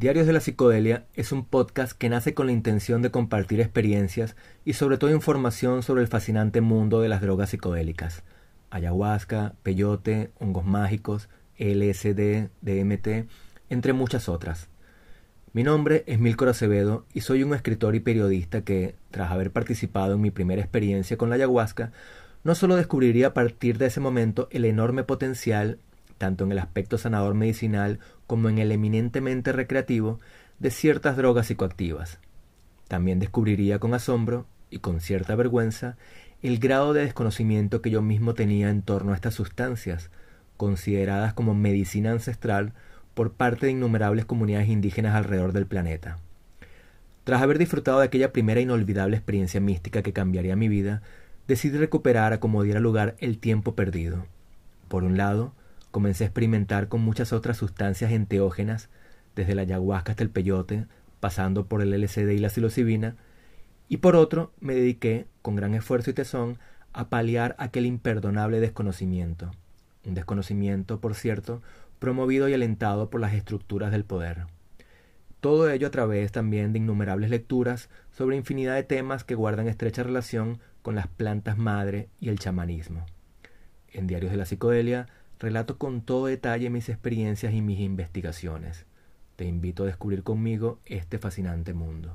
Diarios de la Psicodelia es un podcast que nace con la intención de compartir experiencias y sobre todo información sobre el fascinante mundo de las drogas psicodélicas. Ayahuasca, peyote, hongos mágicos, LSD, DMT, entre muchas otras. Mi nombre es Milcor Acevedo y soy un escritor y periodista que, tras haber participado en mi primera experiencia con la ayahuasca, no solo descubriría a partir de ese momento el enorme potencial, tanto en el aspecto sanador medicinal como en el eminentemente recreativo, de ciertas drogas psicoactivas. También descubriría con asombro y con cierta vergüenza el grado de desconocimiento que yo mismo tenía en torno a estas sustancias, consideradas como medicina ancestral por parte de innumerables comunidades indígenas alrededor del planeta. Tras haber disfrutado de aquella primera inolvidable experiencia mística que cambiaría mi vida, decidí recuperar a como diera lugar el tiempo perdido. Por un lado, comencé a experimentar con muchas otras sustancias enteógenas, desde la ayahuasca hasta el peyote, pasando por el LSD y la psilocibina, y por otro, me dediqué, con gran esfuerzo y tesón, a paliar aquel imperdonable desconocimiento. Un desconocimiento, por cierto, promovido y alentado por las estructuras del poder. Todo ello a través también de innumerables lecturas sobre infinidad de temas que guardan estrecha relación con las plantas madre y el chamanismo. En Diarios de la Psicodelia relato con todo detalle mis experiencias y mis investigaciones. Te invito a descubrir conmigo este fascinante mundo.